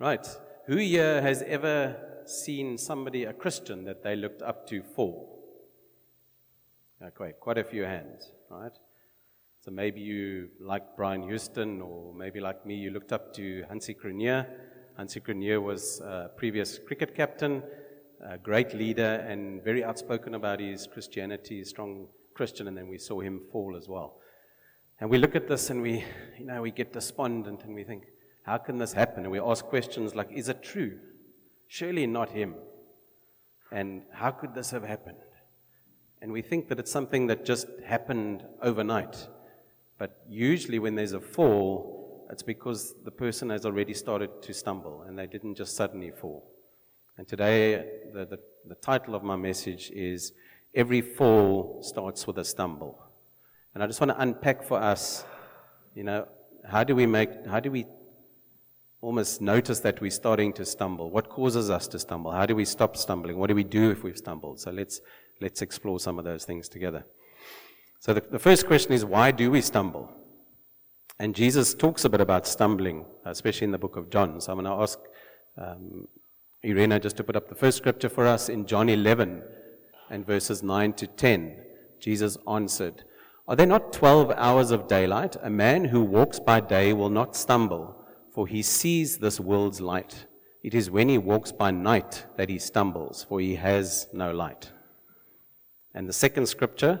Right. Who here has ever seen somebody, a Christian, that they looked up to for? Okay, quite a few hands, right? So maybe you, like Brian Houston, or maybe like me, you looked up to Hansi Cronje. Hansi Cronje was a previous cricket captain, a great leader, and very outspoken about his Christianity, strong Christian, and then we saw him fall as well. And we look at this and we, you know, we get despondent and we think, how can this happen? And we ask questions like, is it true? Surely not him. And how could this have happened? And we think that it's something that just happened overnight. But usually, when there's a fall, it's because the person has already started to stumble and they didn't just suddenly fall. And today, the, the, the title of my message is Every Fall Starts with a Stumble. And I just want to unpack for us, you know, how do we make, how do we almost notice that we're starting to stumble? What causes us to stumble? How do we stop stumbling? What do we do if we've stumbled? So let's, let's explore some of those things together. So the, the first question is why do we stumble? And Jesus talks a bit about stumbling, especially in the book of John. So I'm going to ask um, Irena just to put up the first scripture for us in John 11 and verses 9 to 10. Jesus answered, Are there not 12 hours of daylight? A man who walks by day will not stumble, for he sees this world's light. It is when he walks by night that he stumbles, for he has no light. And the second scripture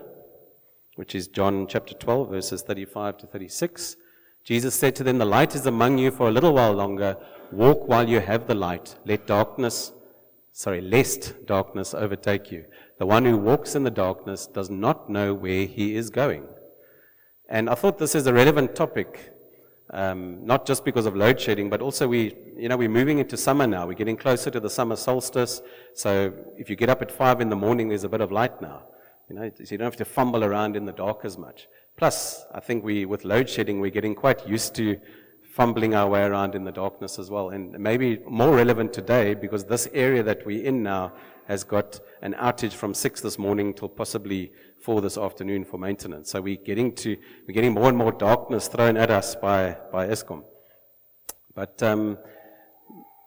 which is John chapter 12, verses 35 to 36. Jesus said to them, The light is among you for a little while longer. Walk while you have the light. Let darkness, sorry, lest darkness overtake you. The one who walks in the darkness does not know where he is going. And I thought this is a relevant topic, um, not just because of load shedding, but also we, you know, we're moving into summer now. We're getting closer to the summer solstice. So if you get up at five in the morning, there's a bit of light now. You know, so you don't have to fumble around in the dark as much. Plus, I think we, with load shedding, we're getting quite used to fumbling our way around in the darkness as well. And maybe more relevant today because this area that we're in now has got an outage from six this morning till possibly four this afternoon for maintenance. So we're getting to, we're getting more and more darkness thrown at us by, by Eskom. But, um,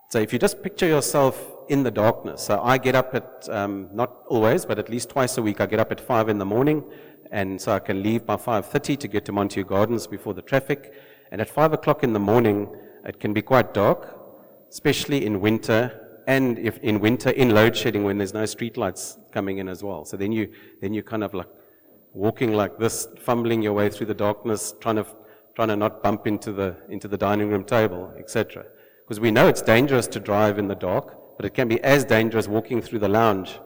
so if you just picture yourself in the darkness. So I get up at, um, not always, but at least twice a week, I get up at 5 in the morning, and so I can leave by 5.30 to get to Montague Gardens before the traffic. And at 5 o'clock in the morning, it can be quite dark, especially in winter, and if in winter, in load shedding when there's no streetlights coming in as well. So then you, then you kind of like walking like this, fumbling your way through the darkness, trying to, trying to not bump into the, into the dining room table, etc. Because we know it's dangerous to drive in the dark but it can be as dangerous walking through the lounge.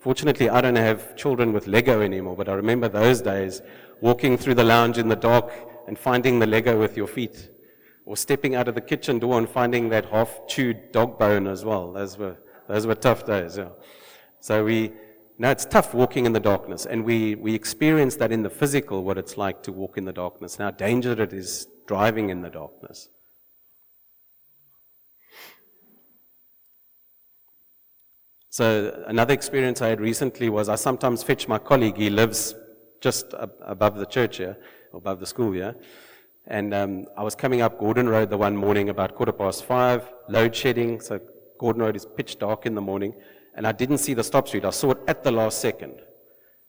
Fortunately, I don't have children with Lego anymore, but I remember those days walking through the lounge in the dark and finding the Lego with your feet, or stepping out of the kitchen door and finding that half chewed dog bone as well. Those were, those were tough days, yeah. So we, now it's tough walking in the darkness, and we, we experience that in the physical, what it's like to walk in the darkness, and how dangerous it is driving in the darkness. So another experience I had recently was I sometimes fetch my colleague. He lives just ab- above the church here, above the school here. And um, I was coming up Gordon Road the one morning about quarter past five, load shedding. So Gordon Road is pitch dark in the morning. And I didn't see the stop street. I saw it at the last second.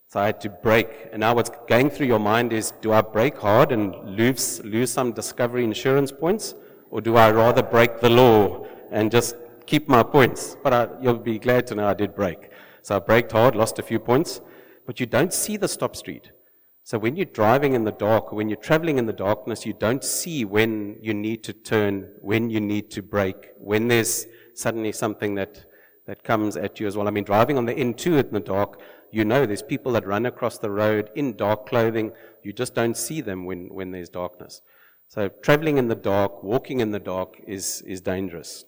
So I had to brake. And now what's going through your mind is, do I brake hard and lose, lose some discovery insurance points? Or do I rather break the law and just keep my points, but I, you'll be glad to know I did brake. So I braked hard, lost a few points, but you don't see the stop street. So when you're driving in the dark, when you're traveling in the darkness, you don't see when you need to turn, when you need to brake, when there's suddenly something that, that comes at you as well. I mean, driving on the N2 in the dark, you know there's people that run across the road in dark clothing. You just don't see them when, when there's darkness. So traveling in the dark, walking in the dark is, is dangerous.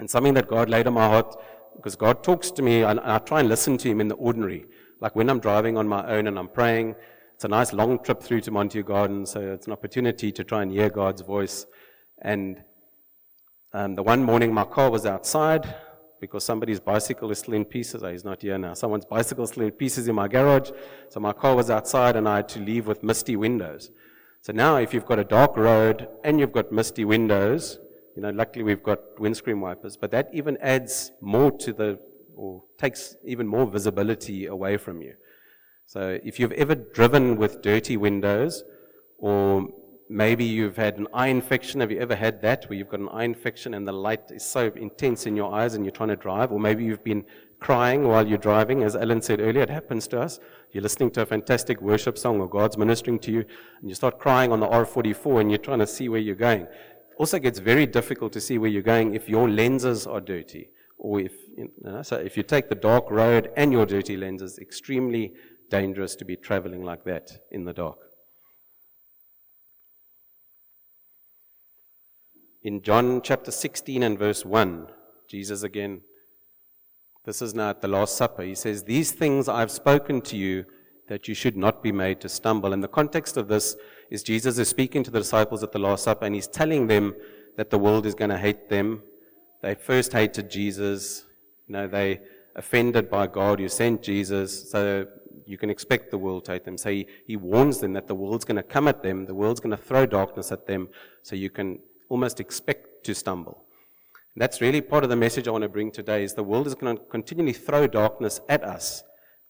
And something that God laid on my heart, because God talks to me, and I try and listen to Him in the ordinary. Like when I'm driving on my own and I'm praying, it's a nice long trip through to Montague Gardens, so it's an opportunity to try and hear God's voice. And um, the one morning my car was outside because somebody's bicycle is still in pieces. Oh, he's not here now. Someone's bicycle is still in pieces in my garage. So my car was outside and I had to leave with misty windows. So now if you've got a dark road and you've got misty windows, You know, luckily we've got windscreen wipers, but that even adds more to the, or takes even more visibility away from you. So if you've ever driven with dirty windows, or maybe you've had an eye infection, have you ever had that where you've got an eye infection and the light is so intense in your eyes and you're trying to drive, or maybe you've been crying while you're driving, as Ellen said earlier, it happens to us. You're listening to a fantastic worship song or God's ministering to you, and you start crying on the R44 and you're trying to see where you're going. Also gets very difficult to see where you're going if your lenses are dirty. Or if, you know, so if you take the dark road and your dirty lenses, extremely dangerous to be traveling like that in the dark. In John chapter 16 and verse 1, Jesus again this is now at the Last Supper. He says, These things I've spoken to you that you should not be made to stumble. And the context of this is Jesus is speaking to the disciples at the Last Supper and he's telling them that the world is going to hate them. They first hated Jesus. You know, they offended by God who sent Jesus. So you can expect the world to hate them. So he, he warns them that the world's going to come at them. The world's going to throw darkness at them. So you can almost expect to stumble. That's really part of the message I want to bring today is the world is going to continually throw darkness at us.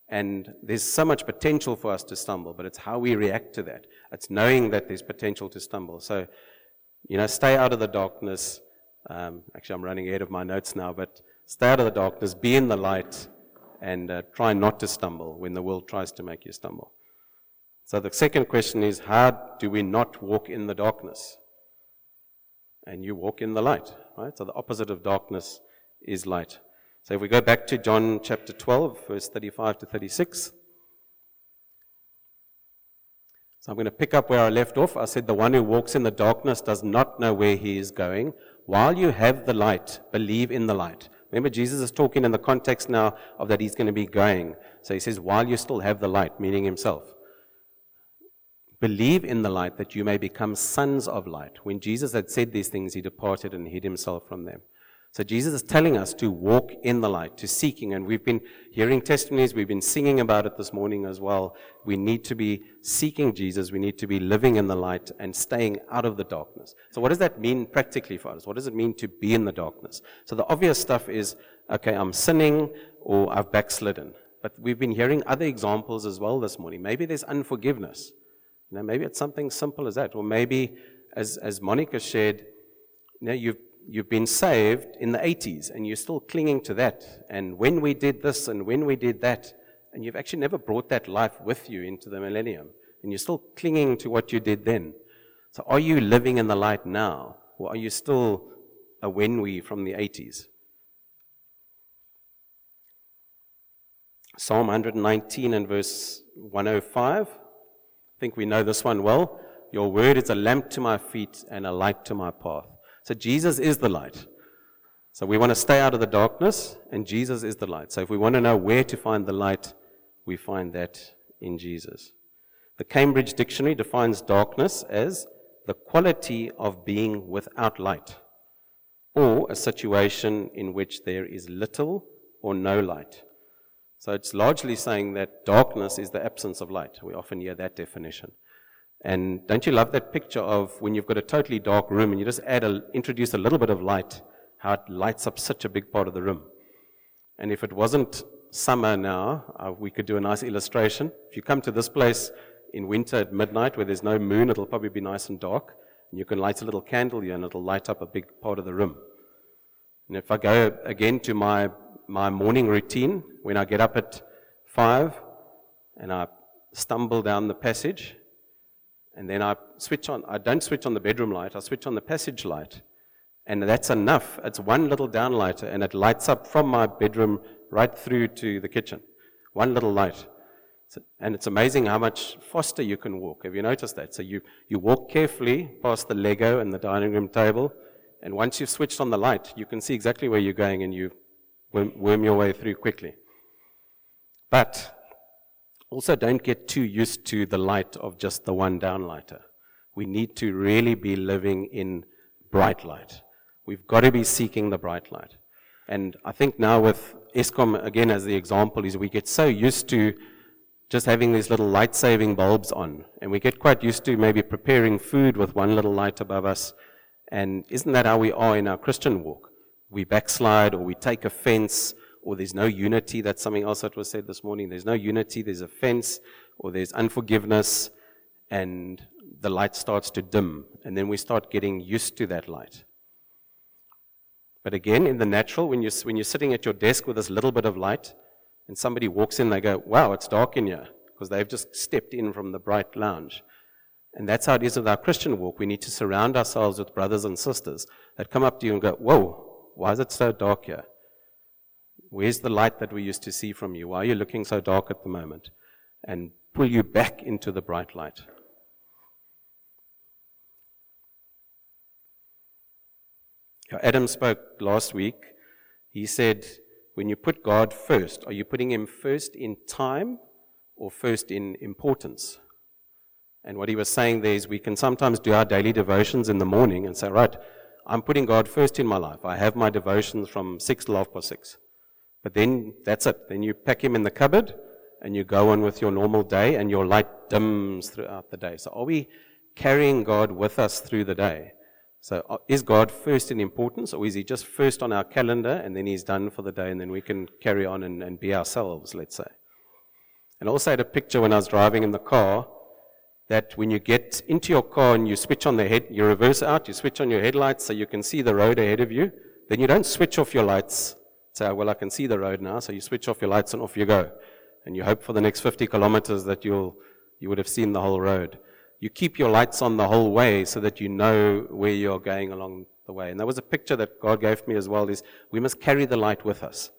And there's so much potential for us to stumble, but it's how we react to that. It's knowing that there's potential to stumble. So, you know, stay out of the darkness. Um, actually, I'm running ahead of my notes now, but stay out of the darkness, be in the light, and uh, try not to stumble when the world tries to make you stumble. So the second question is, how do we not walk in the darkness? And you walk in the light. Right? So the opposite of darkness is light. So if we go back to John chapter 12, verse 35 to 36. So I'm going to pick up where I left off. I said, The one who walks in the darkness does not know where he is going. While you have the light, believe in the light. Remember, Jesus is talking in the context now of that he's going to be going. So he says, While you still have the light, meaning himself. Believe in the light that you may become sons of light. When Jesus had said these things, he departed and hid himself from them. So Jesus is telling us to walk in the light, to seeking, and we've been hearing testimonies, we've been singing about it this morning as well. We need to be seeking Jesus, we need to be living in the light and staying out of the darkness. So what does that mean practically for us? What does it mean to be in the darkness? So the obvious stuff is, okay, I'm sinning or I've backslidden. But we've been hearing other examples as well this morning. Maybe there's unforgiveness. Know, maybe it's something simple as that. Or maybe, as, as Monica shared, you know, you've, you've been saved in the 80s and you're still clinging to that. And when we did this and when we did that, and you've actually never brought that life with you into the millennium. And you're still clinging to what you did then. So are you living in the light now? Or are you still a when we from the 80s? Psalm 119 and verse 105. I think we know this one well. Your word is a lamp to my feet and a light to my path. So Jesus is the light. So we want to stay out of the darkness, and Jesus is the light. So if we want to know where to find the light, we find that in Jesus. The Cambridge Dictionary defines darkness as the quality of being without light, or a situation in which there is little or no light. So it's largely saying that darkness is the absence of light. We often hear that definition. And don't you love that picture of when you've got a totally dark room and you just add a, introduce a little bit of light, how it lights up such a big part of the room. And if it wasn't summer now, uh, we could do a nice illustration. If you come to this place in winter at midnight where there's no moon, it'll probably be nice and dark. And you can light a little candle here and it'll light up a big part of the room. And if I go again to my my morning routine when I get up at five and I stumble down the passage, and then I switch on, I don't switch on the bedroom light, I switch on the passage light. And that's enough. It's one little downlighter, and it lights up from my bedroom right through to the kitchen. One little light. And it's amazing how much faster you can walk. Have you noticed that? So you, you walk carefully past the Lego and the dining room table, and once you've switched on the light, you can see exactly where you're going, and you worm your way through quickly. But also don't get too used to the light of just the one downlighter. We need to really be living in bright light. We've got to be seeking the bright light. And I think now with Eskom, again, as the example, is we get so used to just having these little light saving bulbs on. And we get quite used to maybe preparing food with one little light above us And isn't that how we are in our Christian walk? We backslide or we take offense or there's no unity. That's something else that was said this morning. There's no unity, there's offense or there's unforgiveness and the light starts to dim. And then we start getting used to that light. But again, in the natural, when you're, when you're sitting at your desk with this little bit of light and somebody walks in, they go, wow, it's dark in here because they've just stepped in from the bright lounge. And that's how it is with our Christian walk. We need to surround ourselves with brothers and sisters that come up to you and go, Whoa, why is it so dark here? Where's the light that we used to see from you? Why are you looking so dark at the moment? And pull you back into the bright light. Adam spoke last week. He said, When you put God first, are you putting Him first in time or first in importance? And what he was saying there is we can sometimes do our daily devotions in the morning and say, right, I'm putting God first in my life. I have my devotions from 6 to half past 6. But then that's it. Then you pack him in the cupboard and you go on with your normal day and your light dims throughout the day. So are we carrying God with us through the day? So uh, is God first in importance or is he just first on our calendar and then he's done for the day and then we can carry on and, and be ourselves, let's say? And I also had a picture when I was driving in the car that when you get into your car and you switch on the head, you reverse out, you switch on your headlights so you can see the road ahead of you, then you don't switch off your lights. Say, uh, well, I can see the road now, so you switch off your lights and off you go. And you hope for the next 50 kilometers that you'll, you would have seen the whole road. You keep your lights on the whole way so that you know where you're going along the way. And there was a picture that God gave me as well is we must carry the light with us.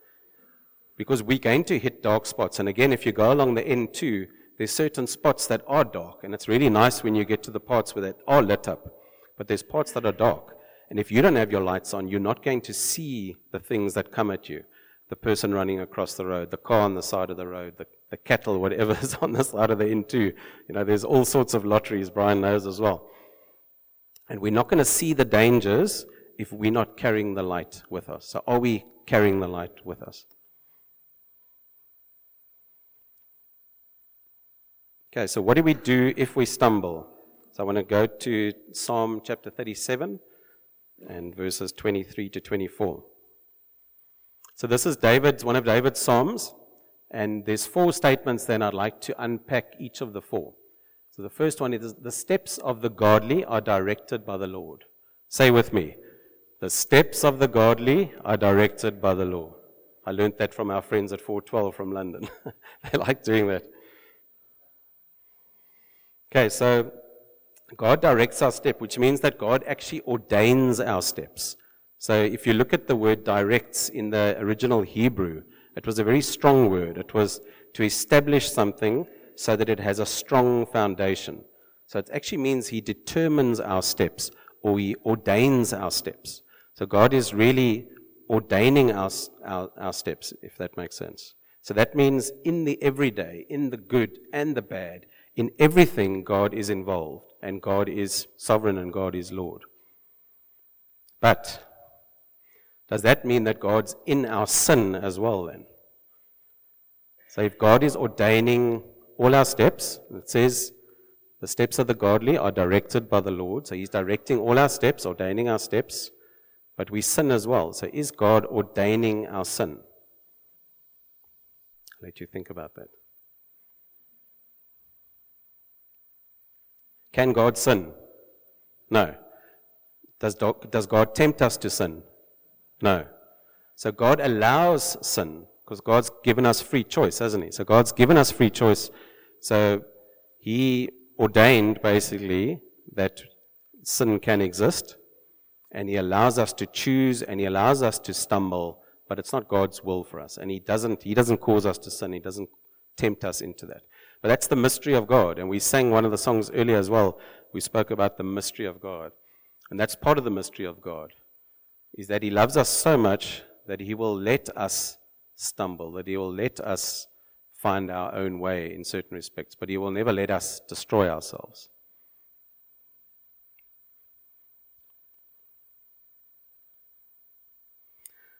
Because we're going to hit dark spots. And again, if you go along the N2, there's certain spots that are dark, and it's really nice when you get to the parts where they are lit up. But there's parts that are dark. And if you don't have your lights on, you're not going to see the things that come at you. The person running across the road, the car on the side of the road, the, the cattle, whatever is on the side of the N2. You know, there's all sorts of lotteries, Brian knows as well. And we're not going to see the dangers if we're not carrying the light with us. So are we carrying the light with us? Okay, so what do we do if we stumble? So I want to go to Psalm chapter 37 and verses 23 to 24. So this is David's one of David's psalms, and there's four statements then I'd like to unpack each of the four. So the first one is the steps of the godly are directed by the Lord. Say with me, the steps of the godly are directed by the Lord. I learned that from our friends at 412 from London. they like doing that. Okay, so God directs our step, which means that God actually ordains our steps. So if you look at the word directs in the original Hebrew, it was a very strong word. It was to establish something so that it has a strong foundation. So it actually means He determines our steps or He ordains our steps. So God is really ordaining our, our, our steps, if that makes sense. So that means in the everyday, in the good and the bad, in everything, God is involved, and God is sovereign and God is Lord. But does that mean that God's in our sin as well then? So if God is ordaining all our steps, it says the steps of the godly are directed by the Lord. So he's directing all our steps, ordaining our steps, but we sin as well. So is God ordaining our sin? I'll let you think about that. Can God sin? No. Does, does God tempt us to sin? No. So God allows sin because God's given us free choice, hasn't He? So God's given us free choice. So He ordained basically that sin can exist and He allows us to choose and He allows us to stumble, but it's not God's will for us. And He doesn't, He doesn't cause us to sin. He doesn't tempt us into that. But that's the mystery of God. And we sang one of the songs earlier as well. We spoke about the mystery of God. And that's part of the mystery of God, is that He loves us so much that He will let us stumble, that He will let us find our own way in certain respects, but He will never let us destroy ourselves.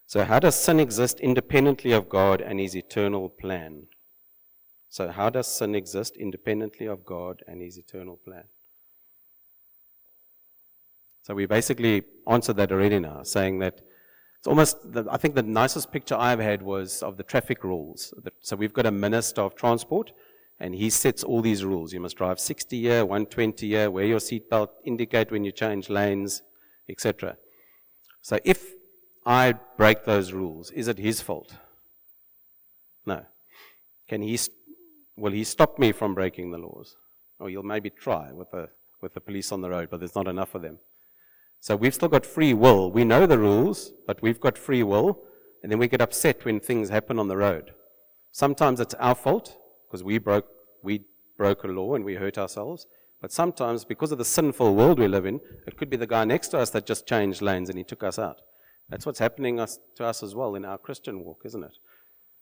So, how does sin exist independently of God and His eternal plan? So, how does sin exist independently of God and His eternal plan? So we basically answered that already now, saying that it's almost, the, I think the nicest picture I've had was of the traffic rules. So we've got a minister of transport, and he sets all these rules. You must drive 60 year, 120 year, wear your seatbelt, indicate when you change lanes, etc. So if I break those rules, is it his fault? No. Can he, will he stop me from breaking the laws? Or he'll maybe try with the, with the police on the road, but there's not enough of them. So we've still got free will. We know the rules, but we've got free will, and then we get upset when things happen on the road. Sometimes it's our fault because we broke, we broke a law and we hurt ourselves. But sometimes, because of the sinful world we live in, it could be the guy next to us that just changed lanes and he took us out. That's what's happening us, to us as well in our Christian walk, isn't it?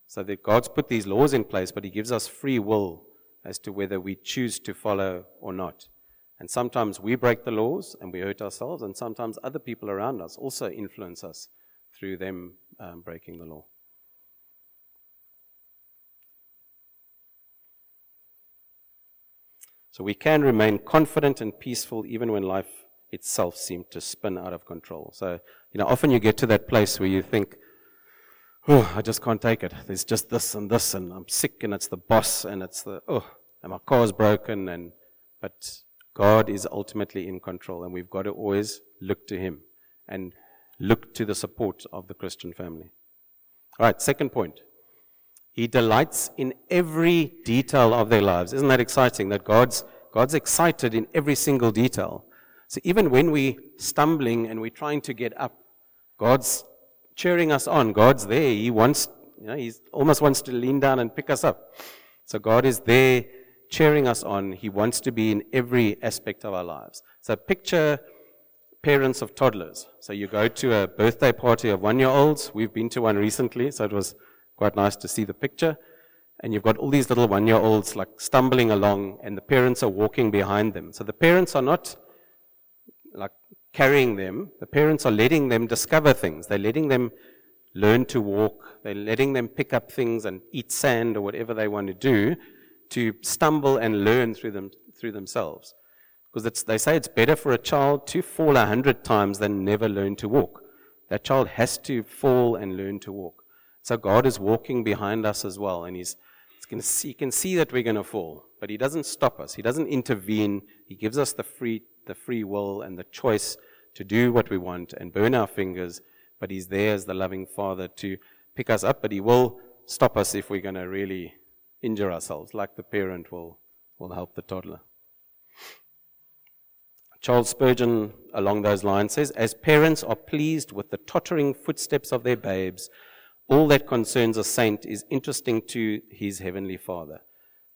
So that God's put these laws in place, but He gives us free will as to whether we choose to follow or not. And sometimes we break the laws and we hurt ourselves, and sometimes other people around us also influence us through them um, breaking the law. So we can remain confident and peaceful even when life itself seems to spin out of control. So, you know, often you get to that place where you think, oh, I just can't take it. There's just this and this, and I'm sick, and it's the boss, and it's the, oh, and my car's broken, and, but God is ultimately in control, and we've got to always look to Him and look to the support of the Christian family. All right, second point. He delights in every detail of their lives. Isn't that exciting? That God's, God's excited in every single detail. So even when we're stumbling and we're trying to get up, God's cheering us on. God's there. He wants, you know, He almost wants to lean down and pick us up. So God is there cheering us on. He wants to be in every aspect of our lives. So picture parents of toddlers. So you go to a birthday party of one year olds. We've been to one recently, so it was quite nice to see the picture. And you've got all these little one year olds like stumbling along, and the parents are walking behind them. So the parents are not like carrying them, the parents are letting them discover things. They're letting them learn to walk, they're letting them pick up things and eat sand or whatever they want to do to stumble and learn through, them, through themselves. Because they say it's better for a child to fall a hundred times than never learn to walk. That child has to fall and learn to walk. So God is walking behind us as well, and He's, he's see, He can see that we're going to fall, but He doesn't stop us. He doesn't intervene. He gives us the free, the free will and the choice to do what we want and burn our fingers, but He's there as the loving Father to pick us up, but He will stop us if we're going to really injure ourselves, like the parent will, will help the toddler. Charles Spurgeon, along those lines, says As parents are pleased with the tottering footsteps of their babes, all that concerns a saint is interesting to his heavenly Father.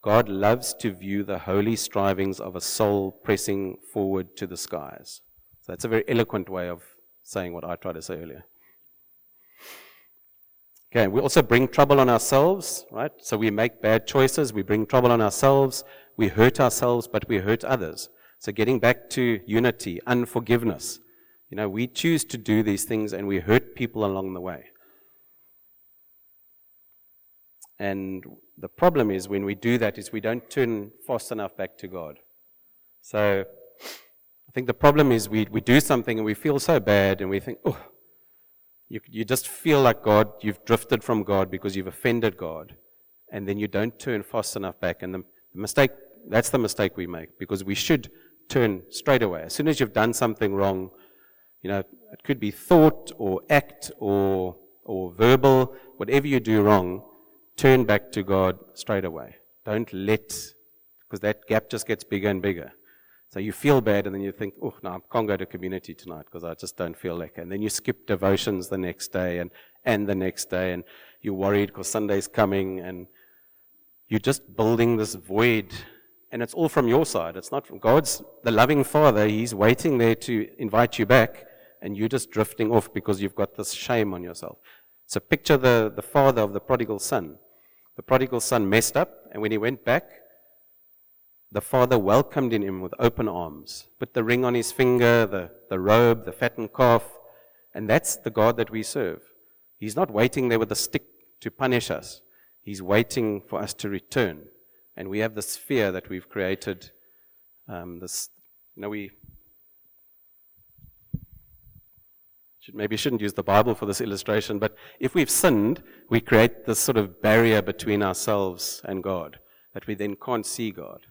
God loves to view the holy strivings of a soul pressing forward to the skies. So that's a very eloquent way of saying what I tried to say earlier. Okay, we also bring trouble on ourselves, right? So we make bad choices, we bring trouble on ourselves, we hurt ourselves, but we hurt others. So getting back to unity, unforgiveness. You know, we choose to do these things and we hurt people along the way. And the problem is when we do that is we don't turn fast enough back to God. So think the problem is we, we do something and we feel so bad and we think, oh, you, you just feel like God, you've drifted from God because you've offended God, and then you don't turn fast enough back. And the, the mistake, that's the mistake we make because we should turn straight away. As soon as you've done something wrong, you know, it could be thought or act or, or verbal, whatever you do wrong, turn back to God straight away. Don't let, because that gap just gets bigger and bigger. So you feel bad and then you think, oh, no, I can't go to community tonight because I just don't feel like it. And then you skip devotions the next day and, and the next day and you're worried because Sunday's coming and you're just building this void and it's all from your side. It's not from God's, the loving Father. He's waiting there to invite you back and you're just drifting off because you've got this shame on yourself. So picture the, the father of the prodigal son. The prodigal son messed up and when he went back, the father welcomed in him with open arms, put the ring on his finger, the, the robe, the fattened calf, and that's the God that we serve. He's not waiting there with a stick to punish us. He's waiting for us to return. And we have this fear that we've created. Um, this, you know, we should, maybe shouldn't use the Bible for this illustration, but if we've sinned, we create this sort of barrier between ourselves and God that we then can't see God.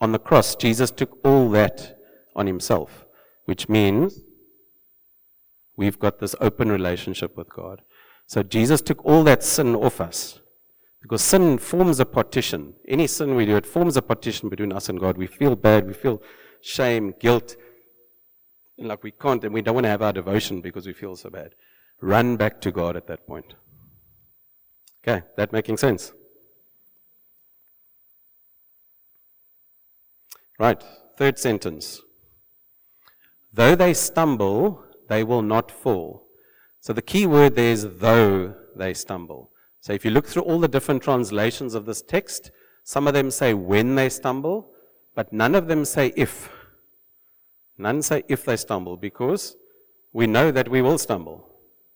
On the cross, Jesus took all that on himself, which means we've got this open relationship with God. So Jesus took all that sin off us. Because sin forms a partition. Any sin we do, it forms a partition between us and God. We feel bad, we feel shame, guilt, and like we can't, and we don't want to have our devotion because we feel so bad. Run back to God at that point. Okay, that making sense? Right, third sentence. Though they stumble, they will not fall. So the key word there is though they stumble. So if you look through all the different translations of this text, some of them say when they stumble, but none of them say if. None say if they stumble because we know that we will stumble.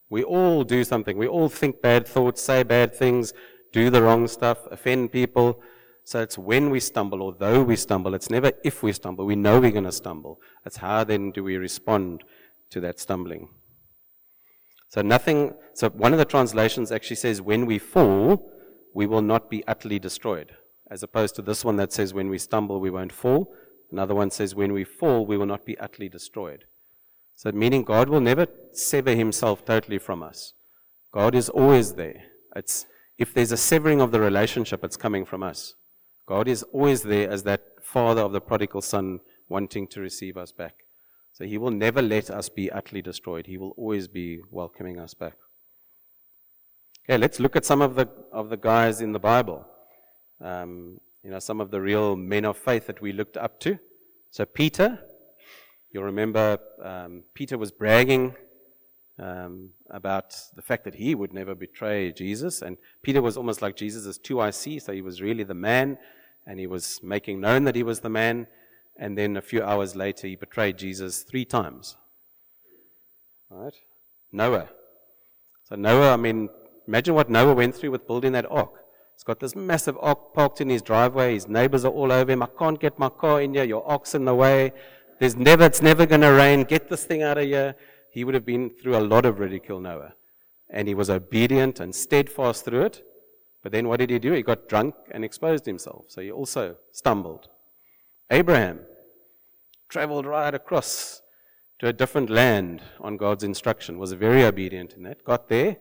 We all do something. We all think bad thoughts, say bad things, do the wrong stuff, offend people. So it's when we stumble or though we stumble. It's never if we stumble. We know we're going to stumble. It's how then do we respond to that stumbling. So nothing, so one of the translations actually says when we fall, we will not be utterly destroyed. As opposed to this one that says when we stumble, we won't fall. Another one says, when we fall, we will not be utterly destroyed. So, meaning God will never sever himself totally from us. God is always there. It's, if there's a severing of the relationship, it's coming from us. God is always there as that father of the prodigal son wanting to receive us back. So he will never let us be utterly destroyed. He will always be welcoming us back. Okay, let's look at some of the, of the guys in the Bible. Um, you know, some of the real men of faith that we looked up to. So Peter, you'll remember um, Peter was bragging um, about the fact that he would never betray Jesus. And Peter was almost like Jesus' 2IC, so he was really the man, and he was making known that he was the man. And then a few hours later, he betrayed Jesus three times. Right? Noah. So Noah, I mean, imagine what Noah went through with building that ark. He's got this massive ark parked in his driveway. His neighbors are all over him. I can't get my car in here. Your ark's in the way. There's never, it's never going to rain. Get this thing out of here. He would have been through a lot of ridicule, Noah. And he was obedient and steadfast through it. But then what did he do? He got drunk and exposed himself. So he also stumbled. Abraham traveled right across to a different land on God's instruction, was very obedient in that, got there,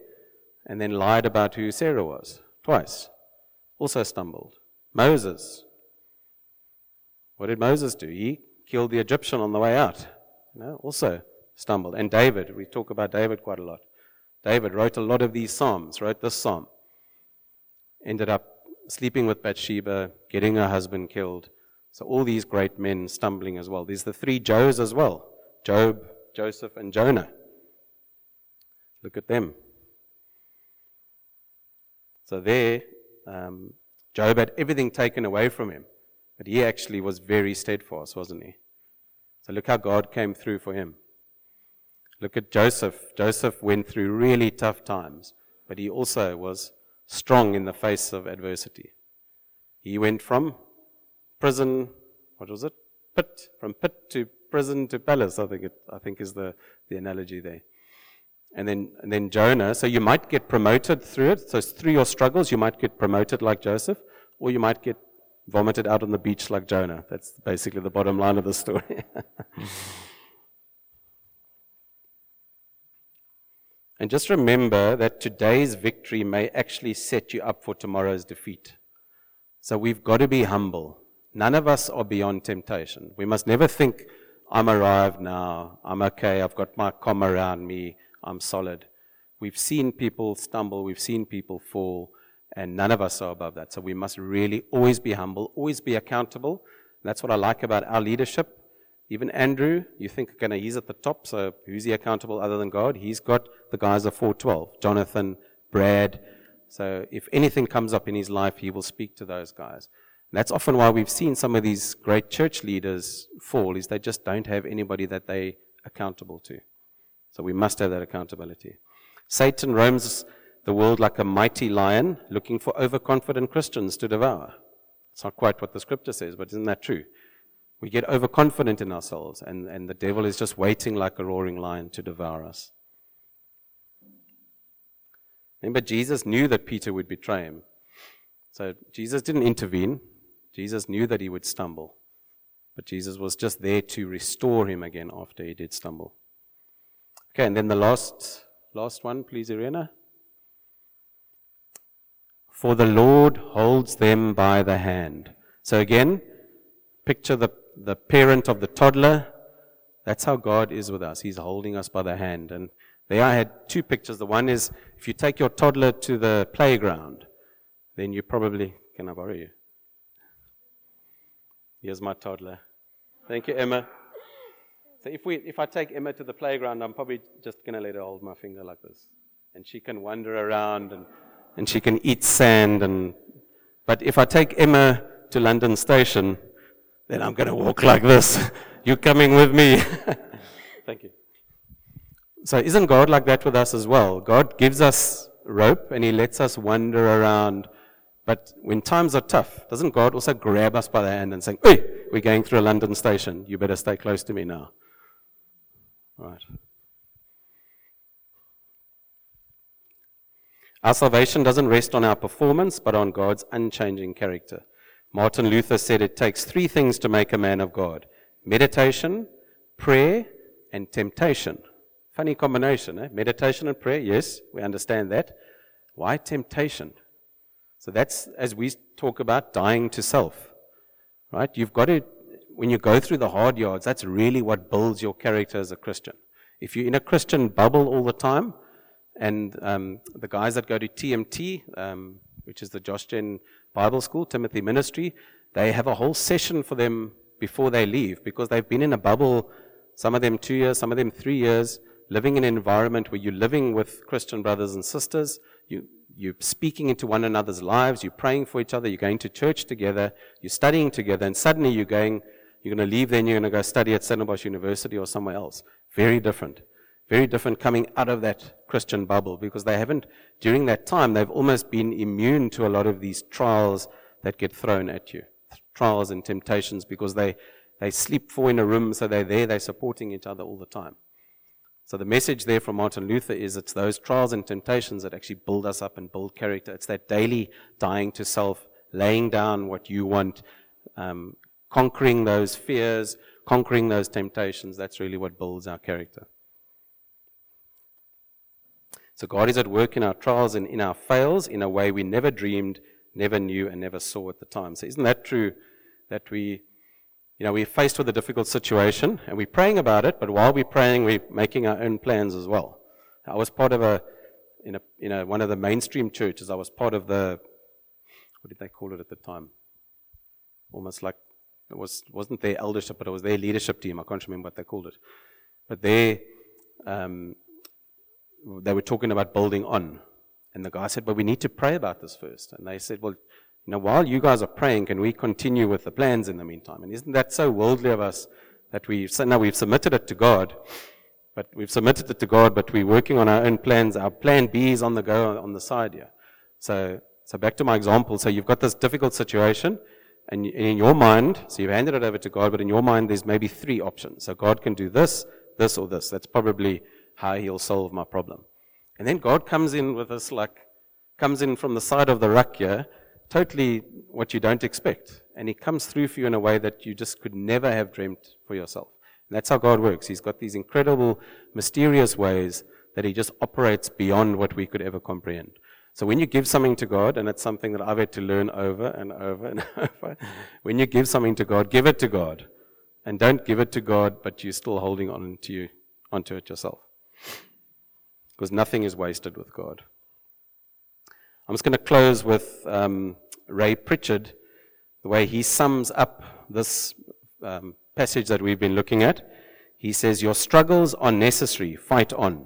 and then lied about who Sarah was twice also stumbled. Moses. What did Moses do? He killed the Egyptian on the way out. You know, also stumbled. And David, we talk about David quite a lot. David wrote a lot of these psalms, wrote this psalm. Ended up sleeping with Bathsheba, getting her husband killed. So all these great men stumbling as well. There's the three Joes as well Job, Joseph, and Jonah. Look at them. So there, um, Job had everything taken away from him, but he actually was very steadfast, wasn't he? So look how God came through for him. Look at Joseph. Joseph went through really tough times, but he also was strong in the face of adversity. He went from prison, what was it? Pit, from pit to prison to palace, I think, it, I think is the, the analogy there. And then, and then Jonah. So you might get promoted through it. So through your struggles, you might get promoted like Joseph, or you might get vomited out on the beach like Jonah. That's basically the bottom line of the story. and just remember that today's victory may actually set you up for tomorrow's defeat. So we've got to be humble. None of us are beyond temptation. We must never think, I'm arrived now, I'm okay, I've got my calm around me, I'm solid. We've seen people stumble, we've seen people fall, and none of us are above that. So we must really always be humble, always be accountable. That's what I like about our leadership. Even Andrew, you think, okay, he's at the top, so who's he accountable other than God? He's got the guys of 412, Jonathan, Brad. So if anything comes up in his life, he will speak to those guys. And that's often why we've seen some of these great church leaders fall, is they just don't have anybody that they accountable to. So we must have that accountability. Satan roams the world like a mighty lion, looking for overconfident Christians to devour. It's not quite what the scripture says, but isn't that true? We get overconfident in ourselves, and, and the devil is just waiting like a roaring lion to devour us. Remember, Jesus knew that Peter would betray him. So Jesus didn't intervene. Jesus knew that he would stumble. But Jesus was just there to restore him again after he did stumble. Okay, and then the last, last one, please, Irena. For the Lord holds them by the hand. So again, picture the, the parent of the toddler. That's how God is with us. He's holding us by the hand. And there I had two pictures. The one is if you take your toddler to the playground, then you probably, can I borrow you? Here's my toddler. Thank you, Emma. So if, we, if I take Emma to the playground, I'm probably just going to let her hold my finger like this. And she can wander around and, and she can eat sand. And, but if I take Emma to London Station, then I'm going to walk like this. you coming with me? Thank you. So isn't God like that with us as well? God gives us rope and He lets us wander around but when times are tough, doesn't God also grab us by the hand and say, Hey, we're going through a London station. You better stay close to me now. Right. Our salvation doesn't rest on our performance, but on God's unchanging character. Martin Luther said it takes three things to make a man of God meditation, prayer, and temptation. Funny combination, eh? Meditation and prayer, yes, we understand that. Why temptation? So that's as we talk about dying to self, right? You've got to, when you go through the hard yards, that's really what builds your character as a Christian. If you're in a Christian bubble all the time, and um, the guys that go to TMT, um, which is the Josh Bible School, Timothy Ministry, they have a whole session for them before they leave because they've been in a bubble, some of them two years, some of them three years, living in an environment where you're living with Christian brothers and sisters. You, you're speaking into one another's lives, you're praying for each other, you're going to church together, you're studying together, and suddenly you're going, you're going to leave then you're going to go study at Stellenbosch University or somewhere else. Very different. Very different coming out of that Christian bubble because they haven't, during that time, they've almost been immune to a lot of these trials that get thrown at you. Trials and temptations because they, they sleep four in a room, so they're there, they're supporting each other all the time. So the message there from Martin Luther is it's those trials and temptations that actually build us up and build character. It's that daily dying to self, laying down what you want, um, conquering those fears, conquering those temptations. That's really what builds our character. So God is at work in our trials and in our fails in a way we never dreamed, never knew, and never saw at the time. So isn't that true that we you know, we're faced with a difficult situation and we're praying about it, but while we're praying, we're making our own plans as well. I was part of a, in a, in a, one of the mainstream churches, I was part of the, what did they call it at the time? Almost like, it was, wasn't their eldership, but it was their leadership team. I can't remember what they called it. But they, um, they were talking about building on. And the guy said, but we need to pray about this first. And they said, well, you know, while you guys are praying, can we continue with the plans in the meantime? And isn't that so worldly of us that we now we've submitted it to God, but we've submitted it to God, but we're working on our own plans. Our plan B is on the go on the side here. So, so back to my example. So you've got this difficult situation, and in your mind, so you've handed it over to God, but in your mind, there's maybe three options. So God can do this, this, or this. That's probably how He'll solve my problem. And then God comes in with this like, comes in from the side of the ruck totally what you don't expect. And He comes through for you in a way that you just could never have dreamt for yourself. And that's how God works. He's got these incredible, mysterious ways that He just operates beyond what we could ever comprehend. So when you give something to God, and it's something that I've had to learn over and over and over, when you give something to God, give it to God. And don't give it to God, but you're still holding on to you, onto it yourself. Because nothing is wasted with God. I'm just going to close with um, Ray Pritchard, the way he sums up this um, passage that we've been looking at. He says, Your struggles are necessary, fight on.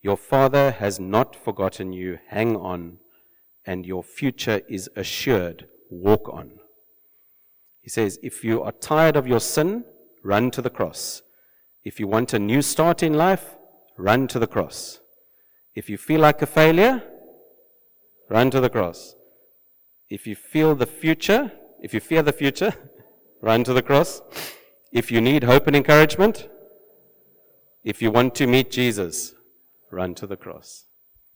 Your Father has not forgotten you, hang on. And your future is assured, walk on. He says, If you are tired of your sin, run to the cross. If you want a new start in life, run to the cross. If you feel like a failure, run to the cross. If you feel the future, if you fear the future, run to the cross. If you need hope and encouragement, if you want to meet Jesus, run to the cross.